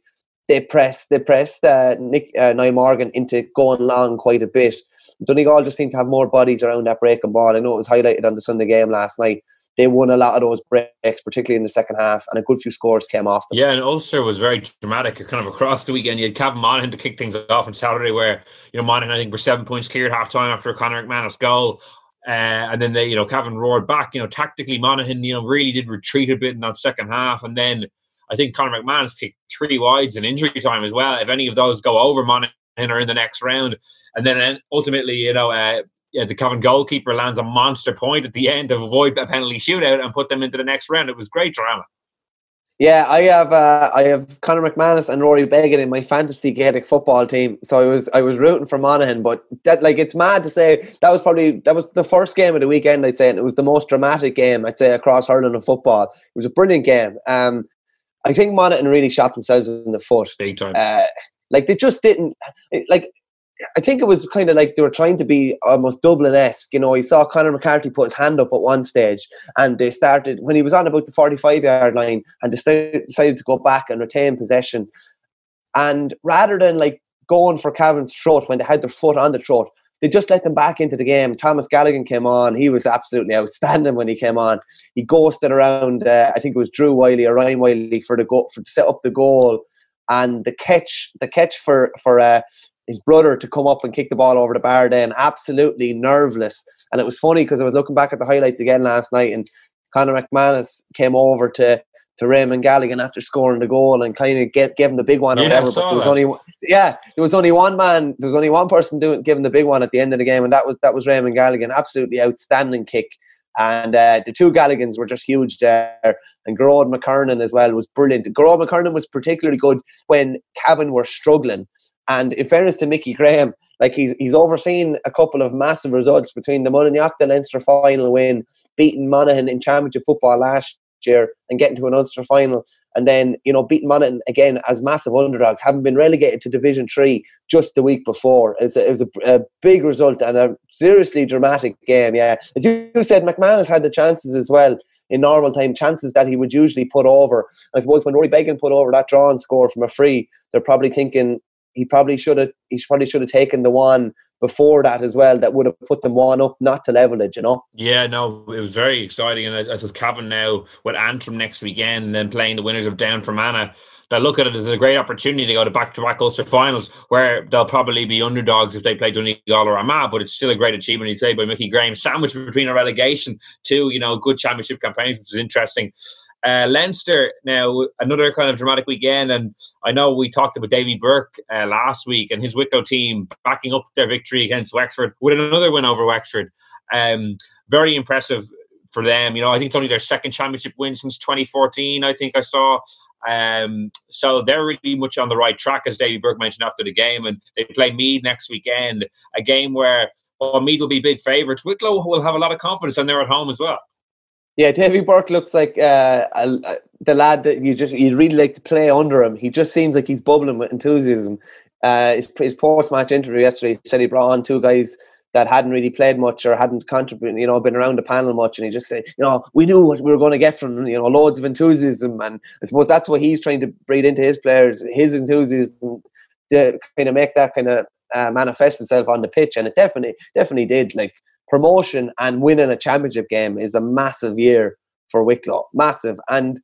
Speaker 3: they press, they pressed uh, Nick uh, Niall Morgan into going long quite a bit. Donegal just seemed to have more bodies around that breaking ball. I know it was highlighted on the Sunday game last night they won a lot of those breaks, particularly in the second half, and a good few scores came off them.
Speaker 2: Yeah, and Ulster was very dramatic kind of across the weekend. You had Cavan Monaghan to kick things off on Saturday, where you know Monaghan I think were seven points clear at half time after Conor McManus goal. Uh, and then they, you know, Cavan roared back. You know, tactically, Monaghan, you know, really did retreat a bit in that second half. And then I think Conor McManus kicked three wides in injury time as well. If any of those go over, Monaghan are in the next round. And then ultimately, you know, uh, yeah, the Cavan goalkeeper lands a monster point at the end to avoid a penalty shootout and put them into the next round. It was great drama.
Speaker 3: Yeah, I have uh, I have Conor McManus and Rory Beggan in my fantasy Gaelic football team. So I was I was rooting for Monaghan, but that like it's mad to say that was probably that was the first game of the weekend. I'd say, and it was the most dramatic game I'd say across hurling and football. It was a brilliant game. Um, I think Monaghan really shot themselves in the foot.
Speaker 2: Big time.
Speaker 3: Uh, like they just didn't like I think it was kind of like they were trying to be almost Dublin esque. You know, you saw Conor McCarthy put his hand up at one stage, and they started when he was on about the 45 yard line and they decided to go back and retain possession. And rather than like going for Cavan's throat when they had their foot on the throat, they just let them back into the game. Thomas Galligan came on. He was absolutely outstanding when he came on. He ghosted around, uh, I think it was Drew Wylie or Ryan Wylie for the go- for to set up the goal. And the catch, the catch for for uh, his brother to come up and kick the ball over the bar then absolutely nerveless and it was funny because I was looking back at the highlights again last night and Conor McManus came over to to Raymond Galligan after scoring the goal and kind of get give him the big one or
Speaker 2: yeah,
Speaker 3: whatever. But there was
Speaker 2: that.
Speaker 3: only yeah, there was only one man, there was only one person doing giving the big one at the end of the game, and that was that was Raymond Galligan. Absolutely outstanding kick. And uh, the two Galligans were just huge there. And Gearóid McKiernan as well was brilliant. Gearóid McKiernan was particularly good when Cavan were struggling. And in fairness to Mickey Graham, like he's he's overseen a couple of massive results between the Mullinalaghta, the Leinster final win, beating Monaghan in championship football last year and getting to an Ulster final, and then you know beating Monaghan again as massive underdogs, having been relegated to Division Three just the week before. It was a, it was a, a big result and a seriously dramatic game. Yeah, as you said, McManus had the chances as well in normal time, chances that he would usually put over. I suppose when Rory Beggan put over that drawn score from a free, they're probably thinking he probably should have he probably should have taken the one before that as well that would have put them one up not to level it you know
Speaker 2: Yeah, no, it was very exciting. And as with Cavan now with Antrim next weekend and then playing the winners of Down Fermanagh, they look at it as a great opportunity to go to back to back Ulster finals where they'll probably be underdogs if they play Donegal or Armagh, but it's still a great achievement, you say, by Mickey Graham, sandwiched between a relegation to, you know, good championship campaigns, which is interesting. Uh, Leinster now another kind of dramatic weekend, and I know we talked about Davy Burke uh, last week and his Wicklow team backing up their victory against Wexford with another win over Wexford. Um, very impressive for them. You know, I think it's only their second championship win since 2014. I think I saw. Um, so they're really much on the right track, as Davy Burke mentioned after the game, and they play Meath next weekend, a game where well, Meath will be big favourites. Wicklow will have a lot of confidence, and they're at home as well.
Speaker 3: Yeah, Davy Burke looks like uh, a, a, the lad that you just you'd really like to play under him. He just seems like he's bubbling with enthusiasm. Uh, his, his post-match interview yesterday said he brought on two guys that hadn't really played much or hadn't contributed, you know, been around the panel much, and he just said, you know, we knew what we were going to get from you know, loads of enthusiasm, and I suppose that's what he's trying to breed into his players, his enthusiasm to kind of make that kind of uh, manifest itself on the pitch, and it definitely, definitely did. Like promotion and winning a championship game is a massive year for Wicklow, massive. And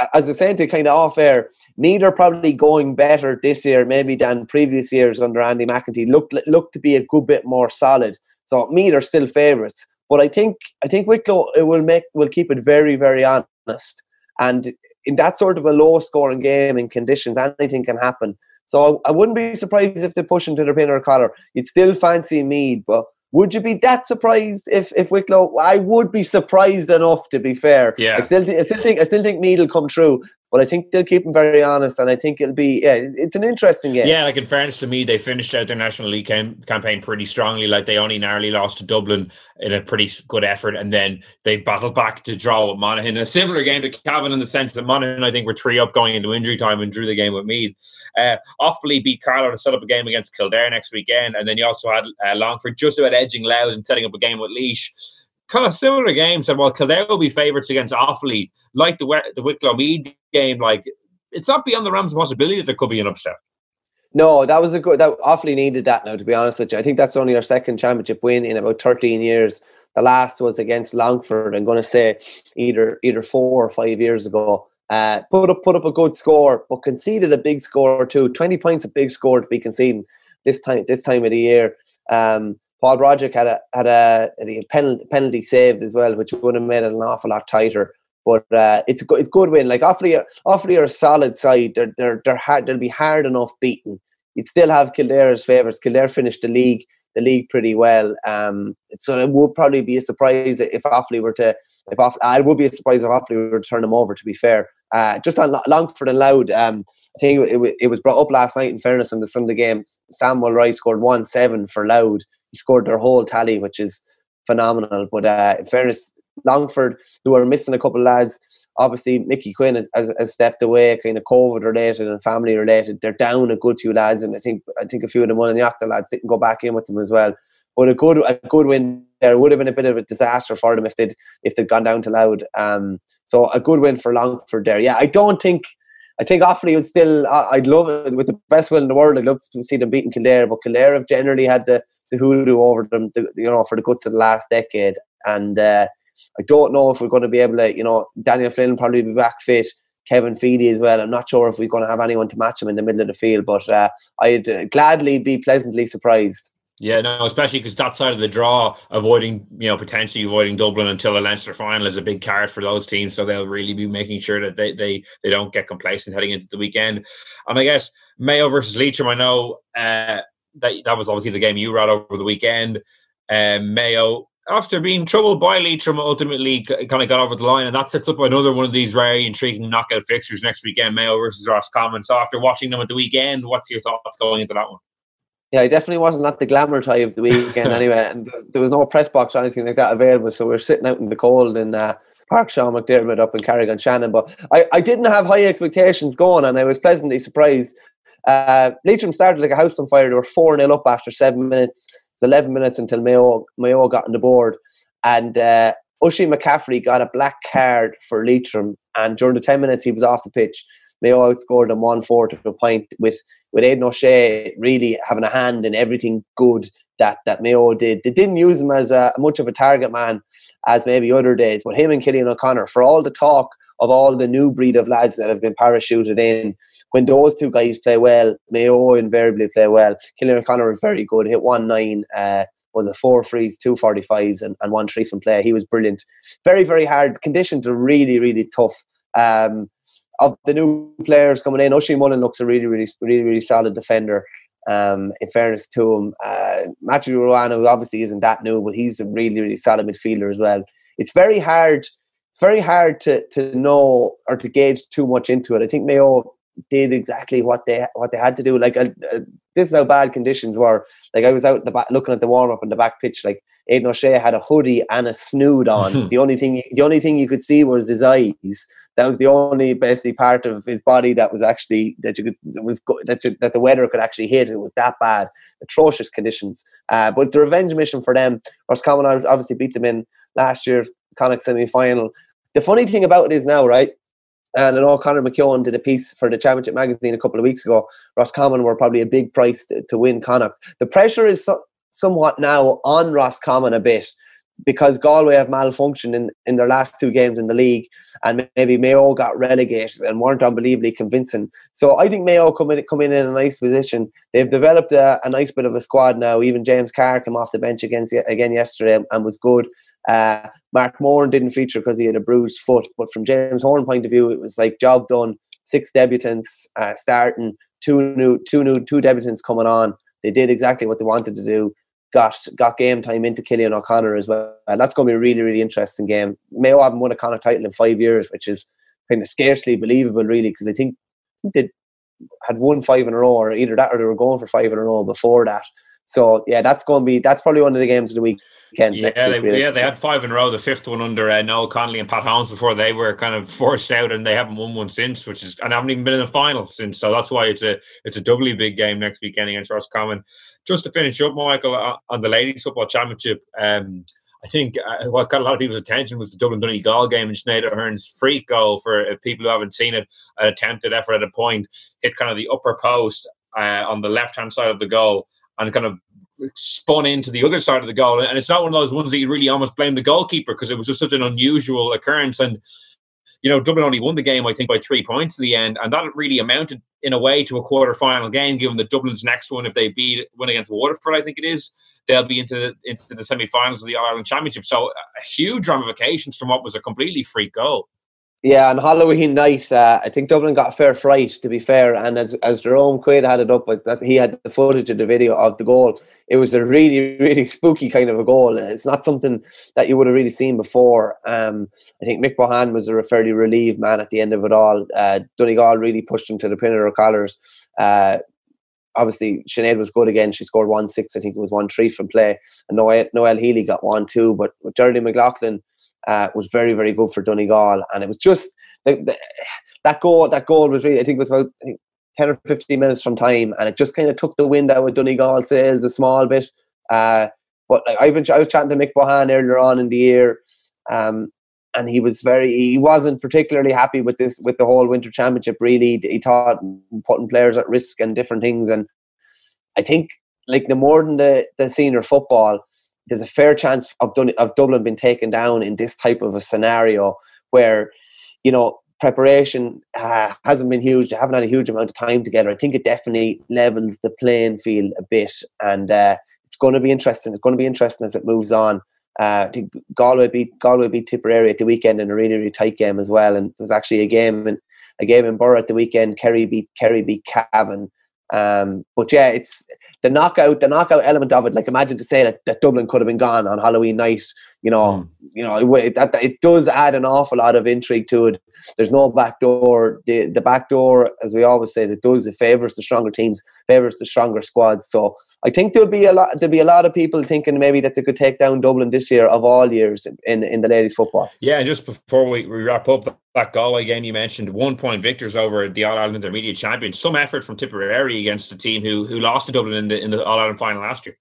Speaker 3: uh, as I said to kind of off air, neither probably going better this year maybe than previous years under Andy McEntee. Looked looked to be a good bit more solid. So Meath are still favourites, but I think I think Wicklow it will make will keep it very very honest. And in that sort of a low scoring game in conditions, anything can happen. So I wouldn't be surprised if they push into the pin or collar. You'd still fancy Meath, but Would you be that surprised if if Wicklow? I would be surprised enough to be fair.
Speaker 2: Yeah.
Speaker 3: I still, th- I still think, I still think Meath will come true, but I think they'll keep him very honest, and I think it'll be, yeah, it's an interesting game.
Speaker 2: Yeah, like in fairness to me, they finished out their National League cam- campaign pretty strongly. Like they only narrowly lost to Dublin in a pretty good effort, and then they battled back to draw with Monaghan. A similar game to Cavan in the sense that Monaghan, I think, were three up going into injury time and drew the game with Meath. Uh, Offaly beat Carlow to set up a game against Kildare next weekend, and then you also had uh, Longford just about edging Louth and setting up a game with Laois kind of similar games. And while Kildare will be favourites against Offaly, like the the Wicklow Meath game, like it's not beyond the Rams' possibility that there could be an upset.
Speaker 3: No, that was a good. That Offaly needed that now. To be honest with you, I think that's only our second championship win in about thirteen years. The last was against Longford. I'm going to say either either four or five years ago. Uh, put up put up a good score, but conceded a big score too. Twenty points, a big score to be conceding this time this time of the year. Um, Paul Broderick had a had a, a penalty, penalty saved as well, which would have made it an awful lot tighter. But uh, it's a good, it's good win. Like Offaly, Offaly are a solid side. They're they're they're hard. They'll be hard enough beaten. You'd still have Kildare as favourites. Kildare finished the league the league pretty well. Um, so it would probably be a surprise if Offaly were to if Offaly, I would be a surprise if Offaly were to turn them over. To be fair, uh, just on Longford and Louth, um, I think it, it, it was brought up last night. In fairness, in the Sunday game, Sam Mulroy scored one seven for Louth. He scored their whole tally, which is phenomenal. But uh, in fairness, Longford, who are missing a couple of lads, obviously Mickey Quinn has, has, has, stepped away, kind of COVID related and family related. They're down a good few lads, and I think I think a few of them on the Acta lads didn't go back in with them as well. But a good a good win there would have been a bit of a disaster for them if they'd if they'd gone down to Louth. Um, so a good win for Longford there. Yeah, I don't think. I think Offaly would still. I'd love it with the best will in the world. I'd love to see them beating Kildare, but Kildare have generally had the the hoodoo over them, the, you know, for the guts of the last decade. And uh, I don't know if we're going to be able to, you know, Daniel Flynn probably be back fit, Kevin Feely as well. I'm not sure if we're going to have anyone to match him in the middle of the field, but uh, I'd uh, gladly be pleasantly surprised.
Speaker 2: Yeah, no, especially because that side of the draw, avoiding, you know, potentially avoiding Dublin until the Leinster final is a big card for those teams. So they'll really be making sure that they they, they don't get complacent heading into the weekend. And I guess Mayo versus Leitrim, I know uh, that that was obviously the game you ran over the weekend. Um, Mayo, after being troubled by Leitrim, ultimately kind of got over the line, and that sets up another one of these very intriguing knockout fixtures next weekend. Mayo versus Roscommon. So after watching them at the weekend, what's your thoughts going into that one?
Speaker 3: Yeah, I definitely wasn't at the glamour tie of the weekend [LAUGHS] anyway, and there was no press box or anything like that available. So we are sitting out in the cold in uh, Park Sean McDermott up in Carrick-on-Shannon. But I, I didn't have high expectations going, and I was pleasantly surprised uh, Leitrim started like a house on fire. They were 4 0 up after seven minutes. It was 11 minutes until Mayo, Mayo got on the board. And uh, Oisin McCaffrey got a black card for Leitrim. And during the 10 minutes he was off the pitch, Mayo outscored them 1 4 to a point with, with Aidan O'Shea really having a hand in everything good that, that Mayo did. They didn't use him as a, much of a target man as maybe other days, but him and Cillian O'Connor, for all the talk of all the new breed of lads that have been parachuted in, when those two guys play well, Mayo invariably play well. Cillian O'Connor was very good. Hit one nine, uh, was a four frees, two and, and one three from play. He was brilliant. Very very hard. Conditions are really really tough. Um, of the new players coming in, Oisin Mullin looks a really really really really solid defender. Um, in fairness to him, uh, Matthew Ruane obviously isn't that new, but he's a really really solid midfielder as well. It's very hard. It's very hard to to know or to gauge too much into it. I think Mayo did exactly what they what they had to do. Like uh, uh, this is how bad conditions were. Like I was out the back looking at the warm up in the back pitch. Like Aidan O'Shea had a hoodie and a snood on. [LAUGHS] the only thing the only thing you could see was his eyes. That was the only basically part of his body that was actually that you could was that you, that the weather could actually hit. It was that bad, atrocious conditions. Uh, but it's a revenge mission for them. Roscommon obviously beat them in last year's Connacht semi final. The funny thing about it is now, right? And I know Conor McKeon did a piece for the Championship magazine a couple of weeks ago. Roscommon were probably a big price to, to win Connacht. The pressure is so, somewhat now on Roscommon a bit because Galway have malfunctioned in, in their last two games in the league, and maybe Mayo got relegated and weren't unbelievably convincing. So I think Mayo come in come in in a nice position. They've developed a, a nice bit of a squad now. Even James Carr came off the bench against again yesterday and was good. Uh, Mark Moran didn't feature because he had a bruised foot, but from James Horan point of view, it was like job done. Six debutants uh, starting, two new, two new, two debutants coming on. They did exactly what they wanted to do. Got got game time into Cillian O'Connor as well. And that's going to be a really, really interesting game. Mayo haven't won a Connacht title in five years, which is kind of scarcely believable, really, because I think they had won five in a row, or either that or they were going for five in a row before that. So yeah, that's going to be that's probably one of the games of the weekend.
Speaker 2: Yeah, they, yeah, they had five in a row. The fifth one under uh, Noel Connelly and Pat Holmes before they were kind of [LAUGHS] forced out, and they haven't won one since, which is and haven't even been in the final since. So that's why it's a it's a doubly big game next weekend against Roscommon. Just to finish up, Michael, uh, on the ladies football championship. Um, I think uh, what got a lot of people's attention was the Dublin Donegal game and Sinead Aherne's free goal for uh, people who haven't seen it, an attempted effort at a point, hit kind of the upper post uh, on the left hand side of the goal and kind of spun into the other side of the goal. And it's not one of those ones that you really almost blame the goalkeeper because it was just such an unusual occurrence. And you know, Dublin only won the game, I think, by three points in the end, and that really amounted in a way to a quarter final game. Given that Dublin's next one, if they beat win against Waterford, I think it is, they'll be into the, into the semi-finals of the Ireland Championship. So, uh, huge ramifications from what was a completely freak goal.
Speaker 3: Yeah, on Halloween night, uh, I think Dublin got a fair fright, to be fair. And as, as Jerome Quaid had it up, like that, he had the footage of the video of the goal. It was a really, [LAUGHS] really spooky kind of a goal. It's not something that you would have really seen before. Um, I think Mick Bohan was a fairly relieved man at the end of it all. Uh, Donegal really pushed him to the pin of their collars. Uh, obviously, Sinead was good again. She scored 1 6, I think it was 1 3 from play. And Noel, Noelle Healy got 1 2. But Geraldine McLaughlin uh, was very, very good for Donegal. And it was just the, the, that goal. That goal was really, I think, it was about think, 10 or 15 minutes from time. And it just kind of took the wind out of Donegal sails a small bit. Uh, but like, I've been, I was chatting to Mick Bohan earlier on in the year. Um, and he was very he wasn't particularly happy with this with the whole winter championship really he thought putting players at risk and different things and i think like the more than the, the senior football there's a fair chance of, of Dublin being taken down in this type of a scenario where, you know, preparation uh, hasn't been huge. They haven't had a huge amount of time together. I think it definitely levels the playing field a bit, and uh, it's going to be interesting. It's going to be interesting as it moves on. Uh, Galway beat Galway beat Tipperary at the weekend in a really really tight game as well, and it was actually a game in a game in Borough at the weekend. Kerry beat Kerry beat Cavan. Um, but yeah, it's the knockout, the knockout element of it. Like imagine to say that, that Dublin could have been gone on Halloween night. You know, mm. you know it, that, that, it does add an awful lot of intrigue to it. There's no back door. The the back door, as we always say, it does it favors the stronger teams, favors the stronger squads. So I think there'll be a lot. There'll be a lot of people thinking maybe that they could take down Dublin this year of all years in in the ladies football.
Speaker 2: Yeah, and just before we, we wrap up that Galway game you mentioned, one point victors over the All Ireland Intermediate champions. Some effort from Tipperary against a team who who lost to Dublin in the in the All Ireland final last year.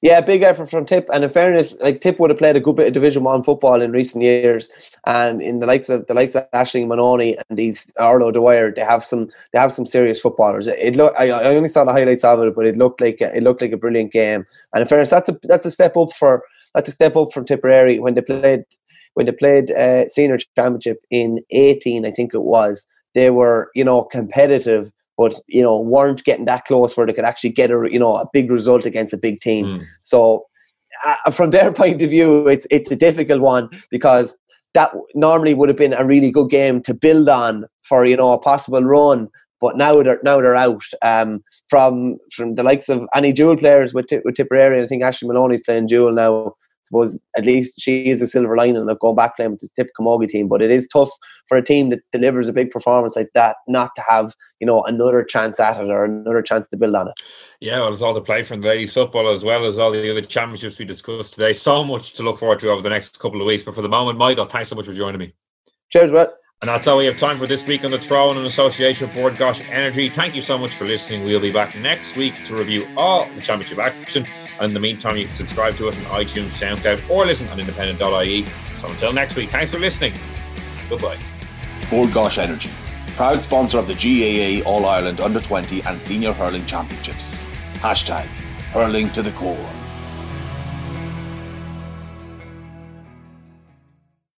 Speaker 3: Yeah, big effort from Tip. And in fairness, like Tip would have played a good bit of Division One football in recent years. And in the likes of the likes of Aishling Moloney and these Orla O'Dwyer, they have some they have some serious footballers. It, look I, I only saw the highlights of it, but it looked like it looked like a brilliant game. And in fairness, that's a that's a step up for that's a step up from Tipperary when they played when they played uh, senior championship in 18, I think it was. They were, you know, competitive but you know weren't getting that close where they could actually get a you know a big result against a big team. Mm. So uh, from their [LAUGHS] point of view, it's it's a difficult one because that normally would have been a really good game to build on for you know a possible run. But now they're now they're out um, from from the likes of any dual players with with Tipperary. I think Aishling Moloney's playing dual now suppose at least she is a silver lining of going back playing with the Tip Camogie team. But it is tough for a team that delivers a big performance like that not to have, you know, another chance at it or another chance to build on it.
Speaker 2: Yeah, well, it's all to play for in the ladies football as well as all the other championships we discussed today. So much to look forward to over the next couple of weeks. But for the moment, Michael, thanks so much for joining me.
Speaker 3: Cheers, Brett.
Speaker 2: And that's all we have time for this week on the Throw-In and association Bord Gáis Energy. Thank you so much for listening. We'll be back next week to review all the championship action. And in the meantime, you can subscribe to us on iTunes, SoundCloud, or listen on independent.ie. So until next week, thanks for listening. Goodbye.
Speaker 1: Bord Gáis Energy, proud sponsor of the GAA All Ireland Under 20 and Senior Hurling Championships. Hashtag hurling to the core.